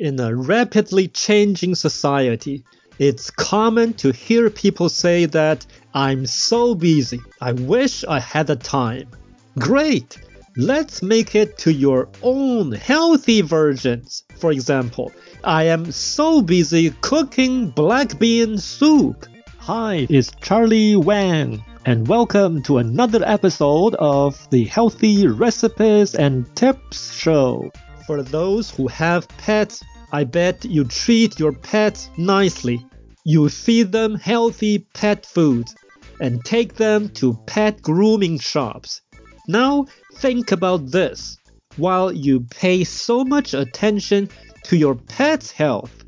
In a rapidly changing society, it's common to hear people say that I'm so busy, I wish I had the time. Great! Let's make it to your own healthy versions. For example, I am so busy cooking black bean soup. Hi, it's Charlie Wang, and welcome to another episode of the Healthy Recipes and Tips Show. For those who have pets, I bet you treat your pets nicely. You feed them healthy pet food and take them to pet grooming shops. Now think about this. While you pay so much attention to your pet's health,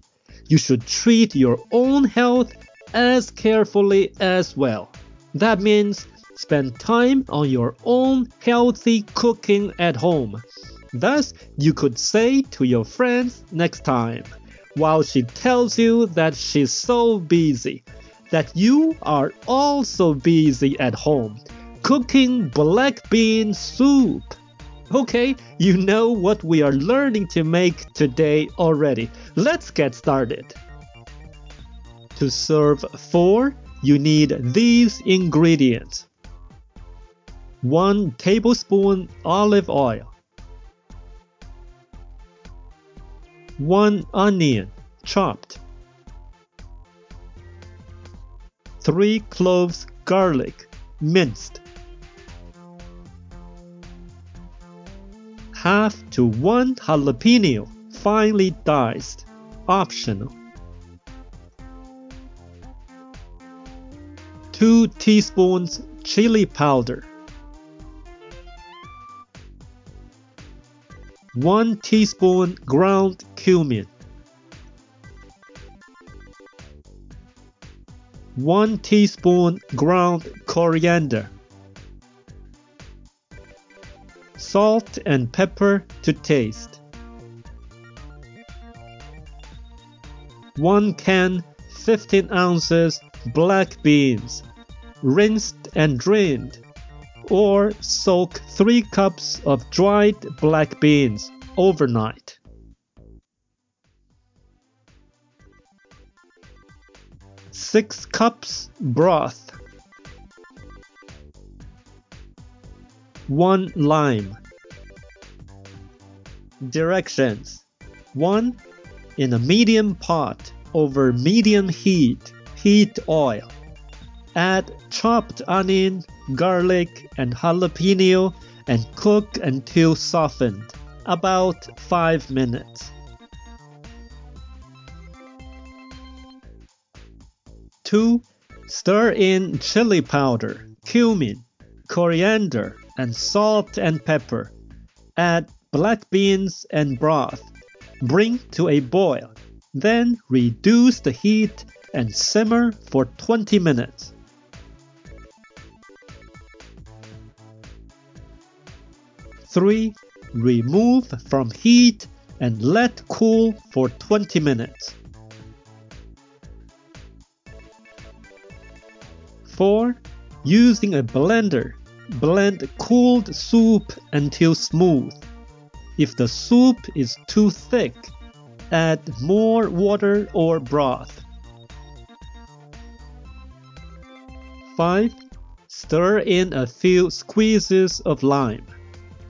you should treat your own health as carefully as well. That means spend time on your own healthy cooking at home Thus, you could say to your friends next time, while she tells you that she's so busy, that you are also busy at home, cooking black bean soup. Okay, you know what we are learning to make today already. Let's get started. To serve four, you need these ingredients 1 tablespoon olive oil, 1 onion chopped, 3 cloves garlic minced, half to 1 jalapeno finely diced, optional. 2 teaspoons chili powder 1 teaspoon ground cumin, 1 teaspoon ground coriander, salt and pepper to taste, 1 can 15 ounces black beans, rinsed and drained or soak 3 cups of dried black beans overnight. Six cups broth. One lime. Directions 1. In a medium pot over medium heat, heat oil. Add chopped onion, garlic, and jalapeno and cook until softened, about 5 minutes. 2. Stir in chili powder, cumin, coriander, and salt and pepper. Add black beans and broth. Bring to a boil. Then reduce the heat and simmer for 20 minutes. 3. Remove from heat and let cool for 20 minutes. 4. Using a blender, blend cooled soup until smooth. If the soup is too thick, add more water or broth. 5. Stir in a few squeezes of lime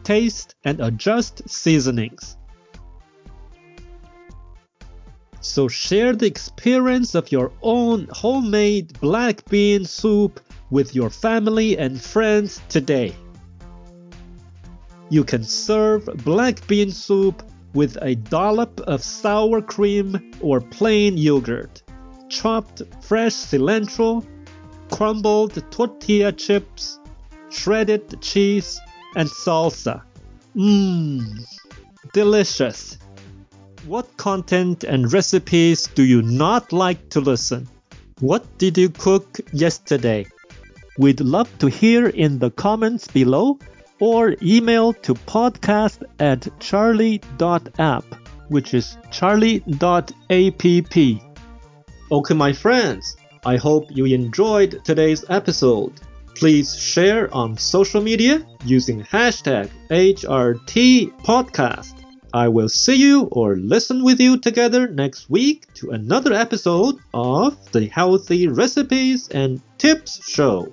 taste, and adjust seasonings. So share the experience of your own homemade black bean soup with your family and friends today. You can serve black bean soup with a dollop of sour cream or plain yogurt, chopped fresh cilantro, crumbled tortilla chips, shredded cheese, and salsa. Mmm, delicious. What content and recipes do you not like to listen? What did you cook yesterday? We'd love to hear in the comments below or email to podcast at charlie.app, which is charlie.app. Okay, my friends, I hope you enjoyed today's episode. Please share on social media using hashtag HRT Podcast. I will see you or listen with you together next week to another episode of the Healthy Recipes and Tips Show.